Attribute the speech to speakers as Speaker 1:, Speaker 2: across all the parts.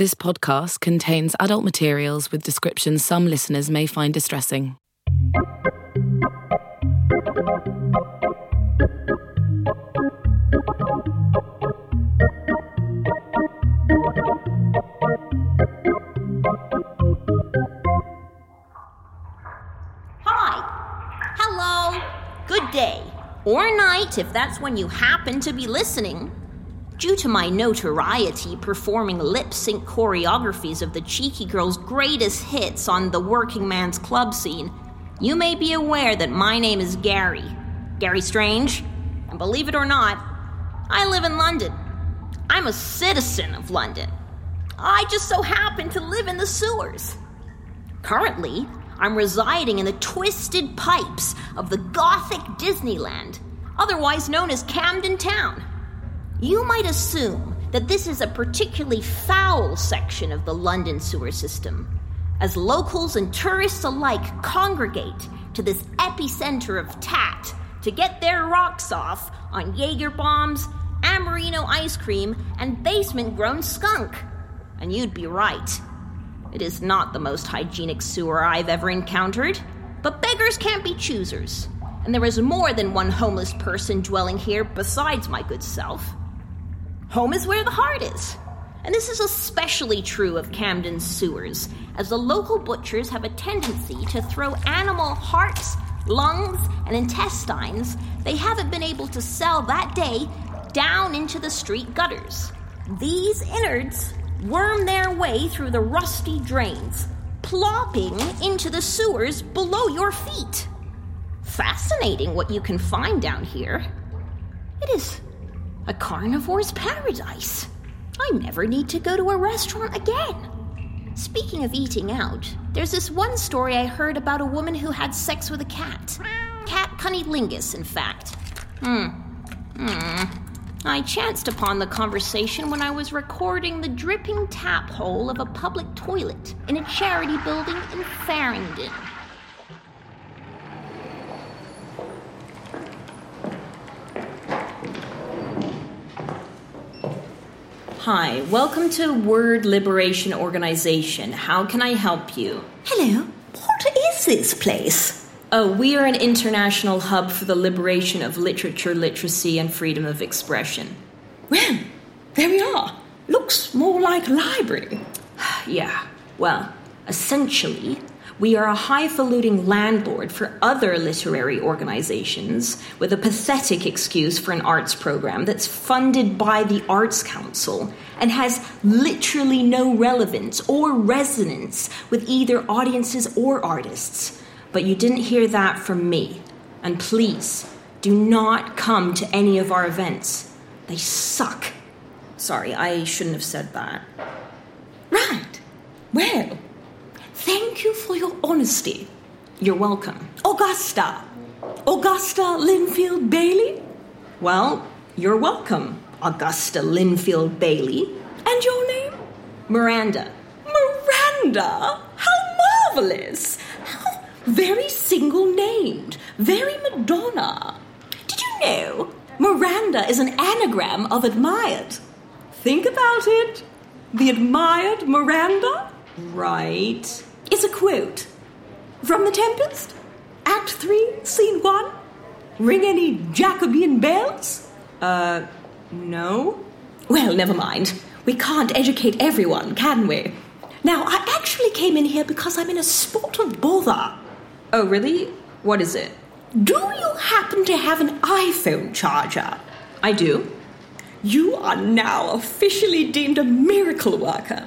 Speaker 1: This podcast contains adult materials with descriptions some listeners may find distressing.
Speaker 2: Hi. Hello. Good day. Or night, if that's when you happen to be listening. Due to my notoriety performing lip sync choreographies of the Cheeky Girls' greatest hits on the working man's club scene, you may be aware that my name is Gary. Gary Strange. And believe it or not, I live in London. I'm a citizen of London. I just so happen to live in the sewers. Currently, I'm residing in the twisted pipes of the Gothic Disneyland, otherwise known as Camden Town. You might assume that this is a particularly foul section of the London sewer system, as locals and tourists alike congregate to this epicenter of tat to get their rocks off on Jaeger bombs, Amorino ice cream, and basement grown skunk. And you'd be right. It is not the most hygienic sewer I've ever encountered, but beggars can't be choosers. And there is more than one homeless person dwelling here besides my good self. Home is where the heart is. And this is especially true of Camden's sewers, as the local butchers have a tendency to throw animal hearts, lungs, and intestines they haven't been able to sell that day down into the street gutters. These innards worm their way through the rusty drains, plopping into the sewers below your feet. Fascinating what you can find down here. It is a carnivore's paradise. I never need to go to a restaurant again. Speaking of eating out, there's this one story I heard about a woman who had sex with a cat. Cat cunnilingus, in fact. Hmm. Hmm. I chanced upon the conversation when I was recording the dripping tap hole of a public toilet in a charity building in Farringdon.
Speaker 3: Hi, welcome to Word Liberation Organization. How can I help you?
Speaker 4: Hello, what is this place?
Speaker 3: Oh, we are an international hub for the liberation of literature, literacy, and freedom of expression.
Speaker 4: Well, there we are. Looks more like a library.
Speaker 3: yeah, well, essentially, we are a highfalutin landlord for other literary organizations with a pathetic excuse for an arts program that's funded by the Arts Council and has literally no relevance or resonance with either audiences or artists. But you didn't hear that from me. And please, do not come to any of our events. They suck. Sorry, I shouldn't have said that.
Speaker 4: Right. Well, thank you for your honesty.
Speaker 3: You're welcome.
Speaker 4: Augusta. Augusta Linfield Bailey?
Speaker 3: Well, you're welcome, Augusta Linfield Bailey.
Speaker 4: And your name?
Speaker 3: Miranda.
Speaker 4: Miranda? How marvelous! How very single named. Very Madonna. Did you know Miranda is an anagram of admired? Think about it. The admired Miranda?
Speaker 3: Right.
Speaker 4: It's a quote from The Tempest, Act 3, Scene 1. Ring any Jacobean bells?
Speaker 3: Uh, no.
Speaker 4: Well, never mind. We can't educate everyone, can we? Now, I actually came in here because I'm in a spot of bother.
Speaker 3: Oh, really? What is it?
Speaker 4: Do you happen to have an iPhone charger?
Speaker 3: I do.
Speaker 4: You are now officially deemed a miracle worker.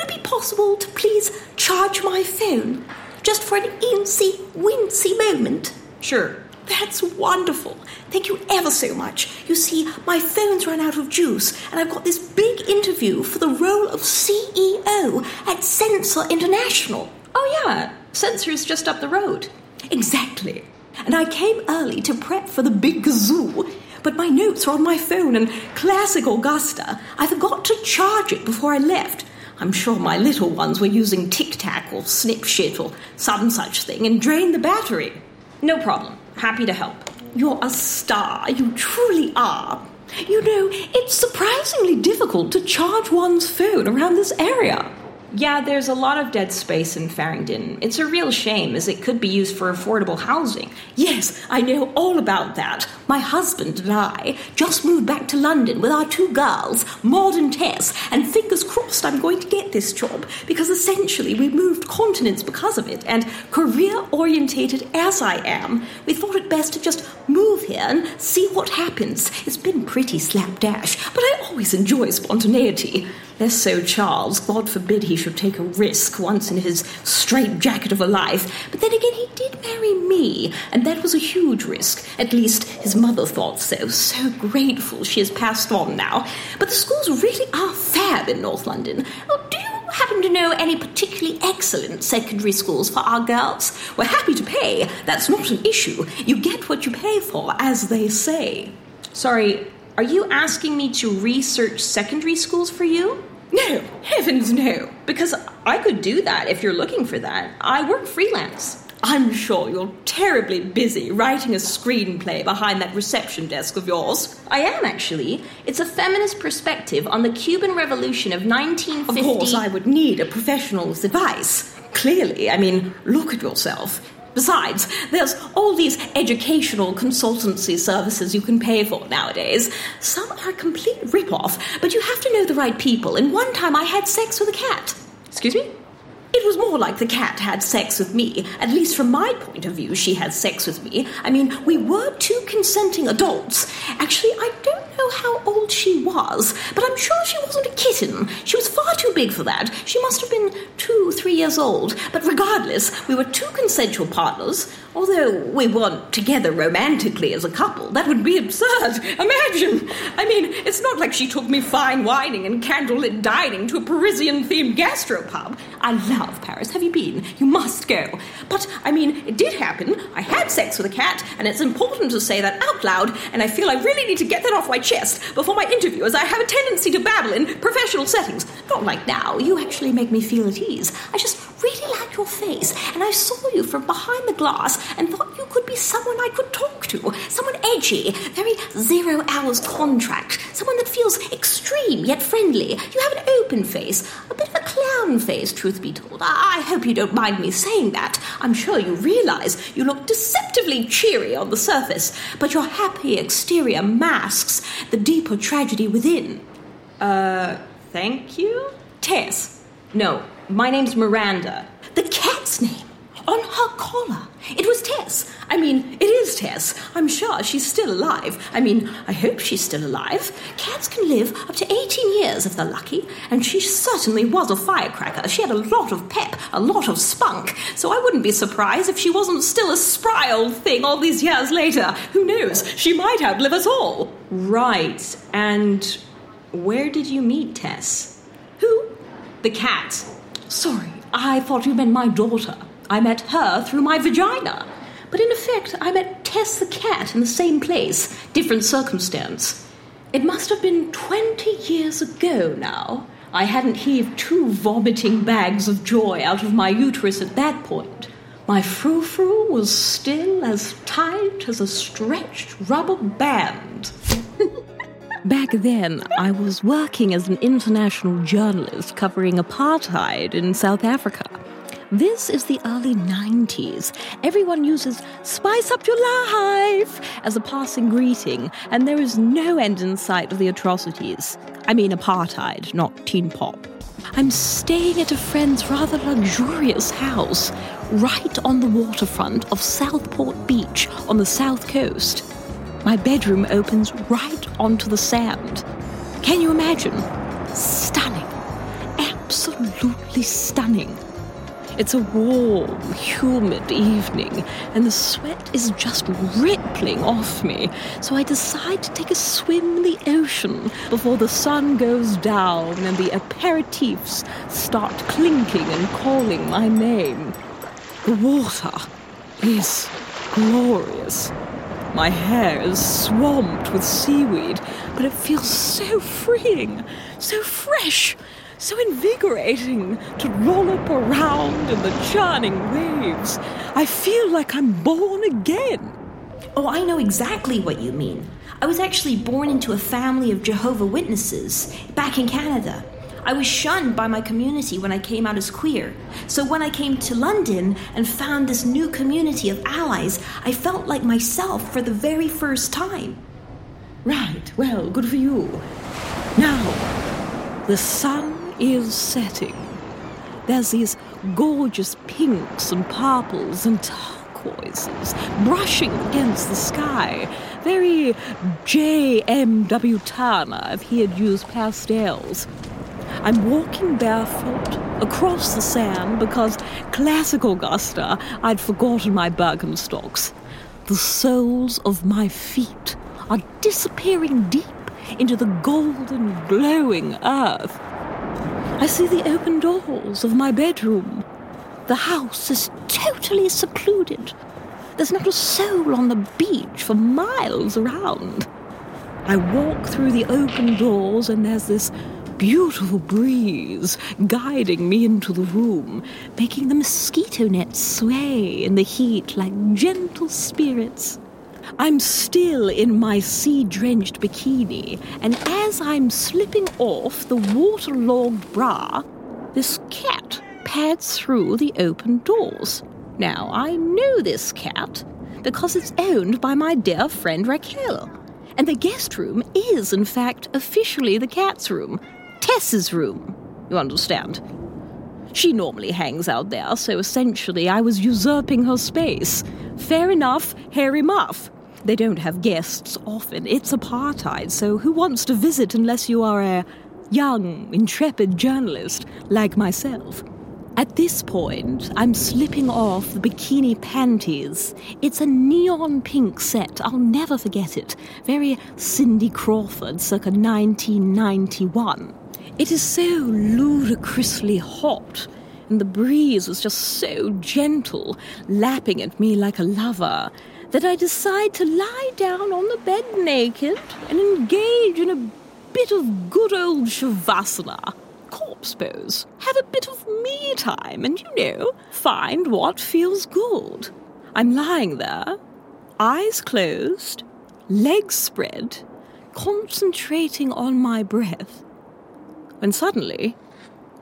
Speaker 4: Would it be possible to please charge my phone just for an incy wincy moment?
Speaker 3: Sure.
Speaker 4: That's wonderful. Thank you ever so much. You see, my phone's run out of juice, and I've got this big interview for the role of CEO at Sensor International.
Speaker 3: Oh, yeah. Sensor's just up the road.
Speaker 4: Exactly. And I came early to prep for the big kazoo, but my notes are on my phone, and classic Augusta, I forgot to charge it before I left. I'm sure my little ones were using Tic Tac or Snip Shit or some such thing and drained the battery.
Speaker 3: No problem. Happy to help.
Speaker 4: You're a star. You truly are.
Speaker 2: You know, it's surprisingly difficult to charge one's phone around this area.
Speaker 3: Yeah, there's a lot of dead space in Farringdon. It's a real shame, as it could be used for affordable housing.
Speaker 2: Yes, I know all about that. My husband and I just moved back to London with our two girls, Maud and Tess, and fingers crossed I'm going to get this job because essentially we moved continents because of it, and career orientated as I am, we thought it best to just move here and see what happens. It's been pretty slapdash, but I always enjoy spontaneity. Less so Charles. God forbid he should take a risk once in his straitjacket of a life. But then again, he did marry me, and that was a huge risk. At least his mother thought so. So grateful she has passed on now. But the schools really are fab in North London. Oh, do you happen to know any particularly excellent secondary schools for our girls? We're happy to pay. That's not an issue. You get what you pay for, as they say.
Speaker 3: Sorry, are you asking me to research secondary schools for you?
Speaker 2: No, heavens no.
Speaker 3: Because I could do that if you're looking for that. I work freelance.
Speaker 2: I'm sure you're terribly busy writing a screenplay behind that reception desk of yours.
Speaker 3: I am, actually. It's a feminist perspective on the Cuban Revolution of 1950.
Speaker 2: Of course, I would need a professional's advice. Clearly, I mean, look at yourself. Besides, there's all these educational consultancy services you can pay for nowadays. Some are a complete rip-off, but you have to know the right people. And one time I had sex with a cat.
Speaker 3: Excuse me?
Speaker 2: It was more like the cat had sex with me. At least from my point of view, she had sex with me. I mean, we were two consenting adults. Actually, I don't know how old she was, but I'm sure she wasn't a kitten. She was far too big for that. She must have been two, three years old. But regardless, we were two consensual partners. Although we weren't together romantically as a couple, that would be absurd. Imagine! I mean, it's not like she took me fine wining and candlelit dining to a Parisian themed gastropub. I love Paris. Have you been? You must go. But, I mean, it did happen. I had sex with a cat, and it's important to say that out loud, and I feel I really need to get that off my chest before my interview, as I have a tendency to babble in professional settings. Not like now. You actually make me feel at ease. I just really like your face, and I saw you from behind the glass and thought you could be someone I could talk to. Someone edgy, very zero hours contract, someone that feels extreme yet friendly. You have an open face, a bit face, truth be told. I hope you don't mind me saying that. I'm sure you realize you look deceptively cheery on the surface, but your happy exterior masks the deeper tragedy within.
Speaker 3: Uh, thank you?
Speaker 2: Tess.
Speaker 3: No, my name's Miranda.
Speaker 2: The cat's name on her collar. It was Tess. I mean, it is Tess. I'm sure she's still alive. I mean, I hope she's still alive. Cats can live up to 18 years if they're lucky, and she certainly was a firecracker. She had a lot of pep, a lot of spunk, so I wouldn't be surprised if she wasn't still a spry old thing all these years later. Who knows? She might outlive us all.
Speaker 3: Right, and where did you meet Tess?
Speaker 2: Who?
Speaker 3: The cat.
Speaker 2: Sorry, I thought you meant my daughter. I met her through my vagina. But in effect, I met Tess the cat in the same place, different circumstance. It must have been twenty years ago now. I hadn't heaved two vomiting bags of joy out of my uterus at that point. My frou frou was still as tight as a stretched rubber band.
Speaker 1: Back then, I was working as an international journalist covering apartheid in South Africa. This is the early 90s. Everyone uses spice up your life as a passing greeting, and there is no end in sight of the atrocities. I mean, apartheid, not teen pop. I'm staying at a friend's rather luxurious house right on the waterfront of Southport Beach on the south coast. My bedroom opens right onto the sand. Can you imagine? Stunning. Absolutely stunning. It's a warm, humid evening, and the sweat is just rippling off me, so I decide to take a swim in the ocean before the sun goes down and the aperitifs start clinking and calling my name. The water is glorious. My hair is swamped with seaweed, but it feels so freeing, so fresh so invigorating to lollop around in the churning waves. I feel like I'm born again.
Speaker 2: Oh, I know exactly what you mean.
Speaker 5: I was actually born into a family of Jehovah Witnesses back in Canada. I was shunned by my community when I came out as queer. So when I came to London and found this new community of allies, I felt like myself for the very first time.
Speaker 2: Right, well, good for you. Now, the sun is setting. There's these gorgeous pinks and purples and turquoises brushing against the sky. Very J.M.W. Turner if he had used pastels. I'm walking barefoot across the sand because, classic Augusta, I'd forgotten my Birkenstocks. The soles of my feet are disappearing deep into the golden, glowing earth. I see the open doors of my bedroom. The house is totally secluded. There's not a soul on the beach for miles around. I walk through the open doors, and there's this beautiful breeze guiding me into the room, making the mosquito nets sway in the heat like gentle spirits. I'm still in my sea drenched bikini, and as I'm slipping off the waterlogged bra, this cat pads through the open doors. Now, I know this cat because it's owned by my dear friend Raquel. And the guest room is, in fact, officially the cat's room, Tess's room, you understand. She normally hangs out there, so essentially I was usurping her space. Fair enough, Harry Muff. They don't have guests often. It's apartheid, so who wants to visit unless you are a young, intrepid journalist like myself? At this point, I'm slipping off the bikini panties. It's a neon pink set. I'll never forget it. Very Cindy Crawford, circa 1991. It is so ludicrously hot, and the breeze is just so gentle, lapping at me like a lover, that I decide to lie down on the bed naked and engage in a bit of good old shavasana. Corpse pose. Have a bit of me time and, you know, find what feels good. I'm lying there, eyes closed, legs spread, concentrating on my breath when suddenly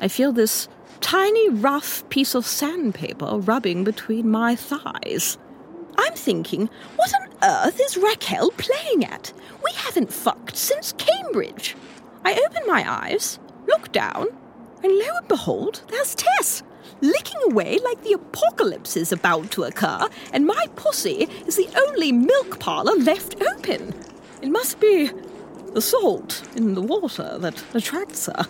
Speaker 2: I feel this tiny rough piece of sandpaper rubbing between my thighs. I'm thinking, what on earth is Raquel playing at? We haven't fucked since Cambridge. I open my eyes, look down, and lo and behold, there's Tess, licking away like the apocalypse is about to occur, and my pussy is the only milk parlour left open. It must be the salt in the water that attracts her.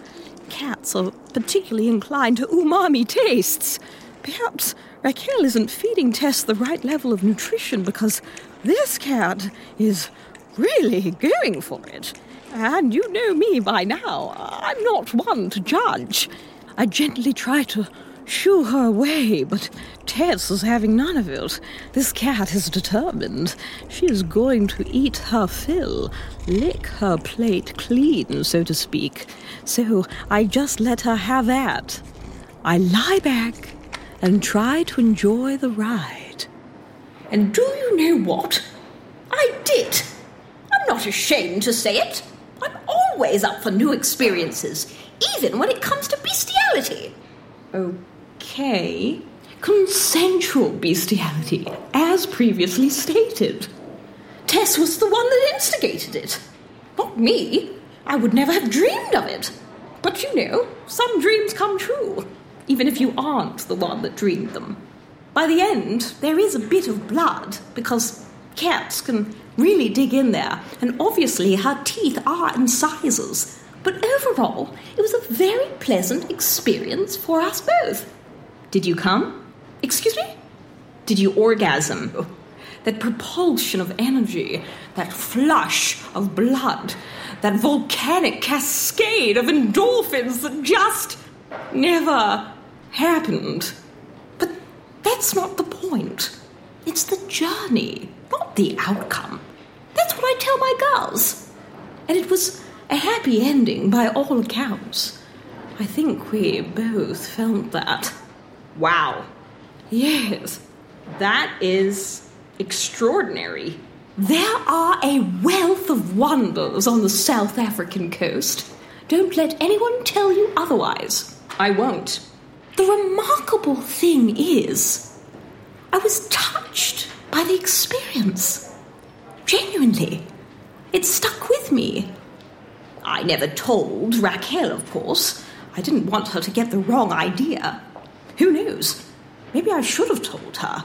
Speaker 2: Cats are particularly inclined to umami tastes. Perhaps Raquel isn't feeding Tess the right level of nutrition because this cat is really going for it. And you know me by now. I'm not one to judge. I gently try to shoo her away, but Tess is having none of it. This cat is determined. She is going to eat her fill, lick her plate clean, so to speak. So I just let her have that. I lie back and try to enjoy the ride.
Speaker 6: And do you know what? I did. I'm not ashamed to say it. I'm always up for new experiences, even when it comes to bestiality.
Speaker 7: Oh, Okay. Consensual bestiality, as previously stated.
Speaker 6: Tess was the one that instigated it. Not me. I would never have dreamed of it. But you know, some dreams come true, even if you aren't the one that dreamed them. By the end, there is a bit of blood, because cats can really dig in there, and obviously her teeth are incisors. But overall, it was a very pleasant experience for us both.
Speaker 7: Did you come?
Speaker 6: Excuse me?
Speaker 7: Did you orgasm? That propulsion of energy, that flush of blood, that volcanic cascade of endorphins that just never happened. But that's not the point. It's the journey, not the outcome. That's what I tell my girls. And it was a happy ending by all accounts. I think we both felt that.
Speaker 5: Wow.
Speaker 7: Yes,
Speaker 5: That is extraordinary.
Speaker 2: There are a wealth of wonders on the South African coast. Don't let anyone tell you otherwise.
Speaker 3: I won't.
Speaker 2: The remarkable thing is, I was touched by the experience. Genuinely. It stuck with me. I never told Raquel, of course. I didn't want her to get the wrong idea. Who knows? Maybe I should have told her.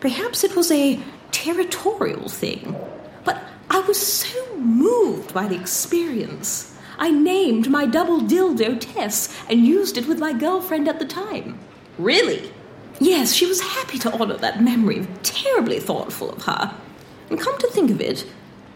Speaker 2: Perhaps it was a territorial thing. But I was so moved by the experience. I named my double dildo Tess and used it with my girlfriend at the time.
Speaker 3: Really?
Speaker 2: Yes, she was happy to honor that memory. Terribly thoughtful of her. And come to think of it,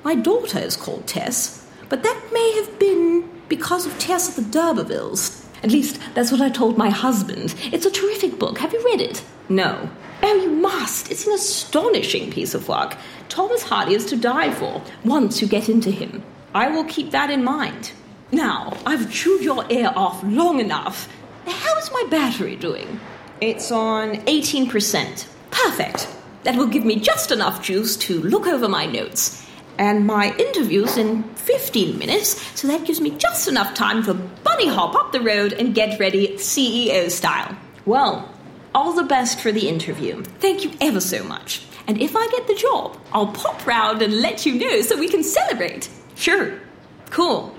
Speaker 2: my daughter is called Tess, but that may have been because of Tess of the D'Urbervilles. At least, that's what I told my husband. It's a terrific book. Have you read it?
Speaker 3: No.
Speaker 2: Oh, you must. It's an astonishing piece of work. Thomas Hardy is to die for, once you get into him.
Speaker 3: I will keep that in mind.
Speaker 2: Now, I've chewed your ear off long enough. How is my battery doing?
Speaker 3: It's on 18%.
Speaker 2: Perfect. That will give me just enough juice to look over my notes. And my interview's in 15 minutes, so that gives me just enough time to bunny hop up the road and get ready CEO style.
Speaker 3: Well, all the best for the interview.
Speaker 2: Thank you ever so much. And if I get the job, I'll pop round and let you know so we can celebrate.
Speaker 3: Sure. Cool.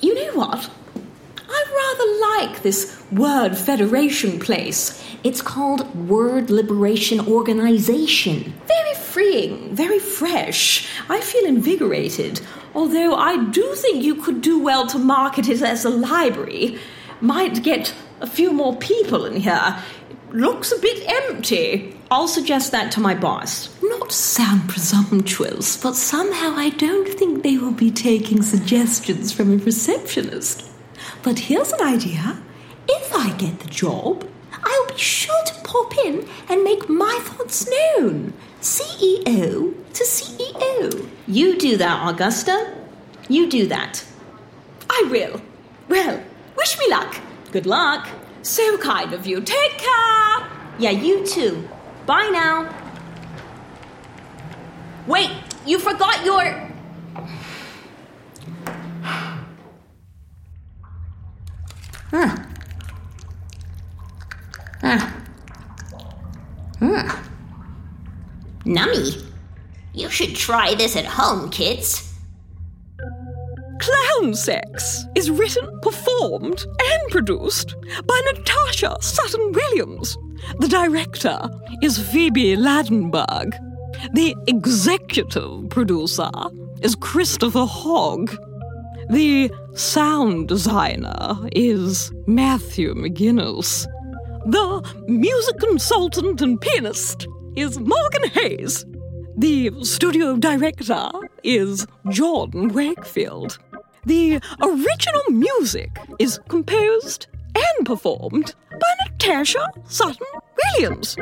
Speaker 2: You know what? I rather like this word federation place. It's called Word Liberation Organization. Very freeing, very fresh. I feel invigorated. Although I do think you could do well to market it as a library. Might get a few more people in here. It looks a bit empty.
Speaker 3: I'll suggest that to my boss.
Speaker 2: Not sound presumptuous, but somehow I don't think they will be taking suggestions from a receptionist. But here's an idea. If I get the job, I'll be sure to pop in and make my thoughts known. CEO to CEO.
Speaker 3: You do that, Augusta. You do that.
Speaker 2: I will. Well, wish me luck.
Speaker 3: Good luck.
Speaker 2: So kind of you. Take care.
Speaker 3: Yeah, you too. Bye now. Wait, you forgot your. Nummy. You should try this at home, kids.
Speaker 1: Clown Sex is written, performed, and produced by Natasha Sutton Williams. The director is Phoebe Ladenburg. The executive producer is Christopher Hogg. The sound designer is Matthew McGinnis. The music consultant and pianist is Morgan Hayes. The studio director is Jordan Wakefield. The original music is composed and performed by Natasha Sutton Williams.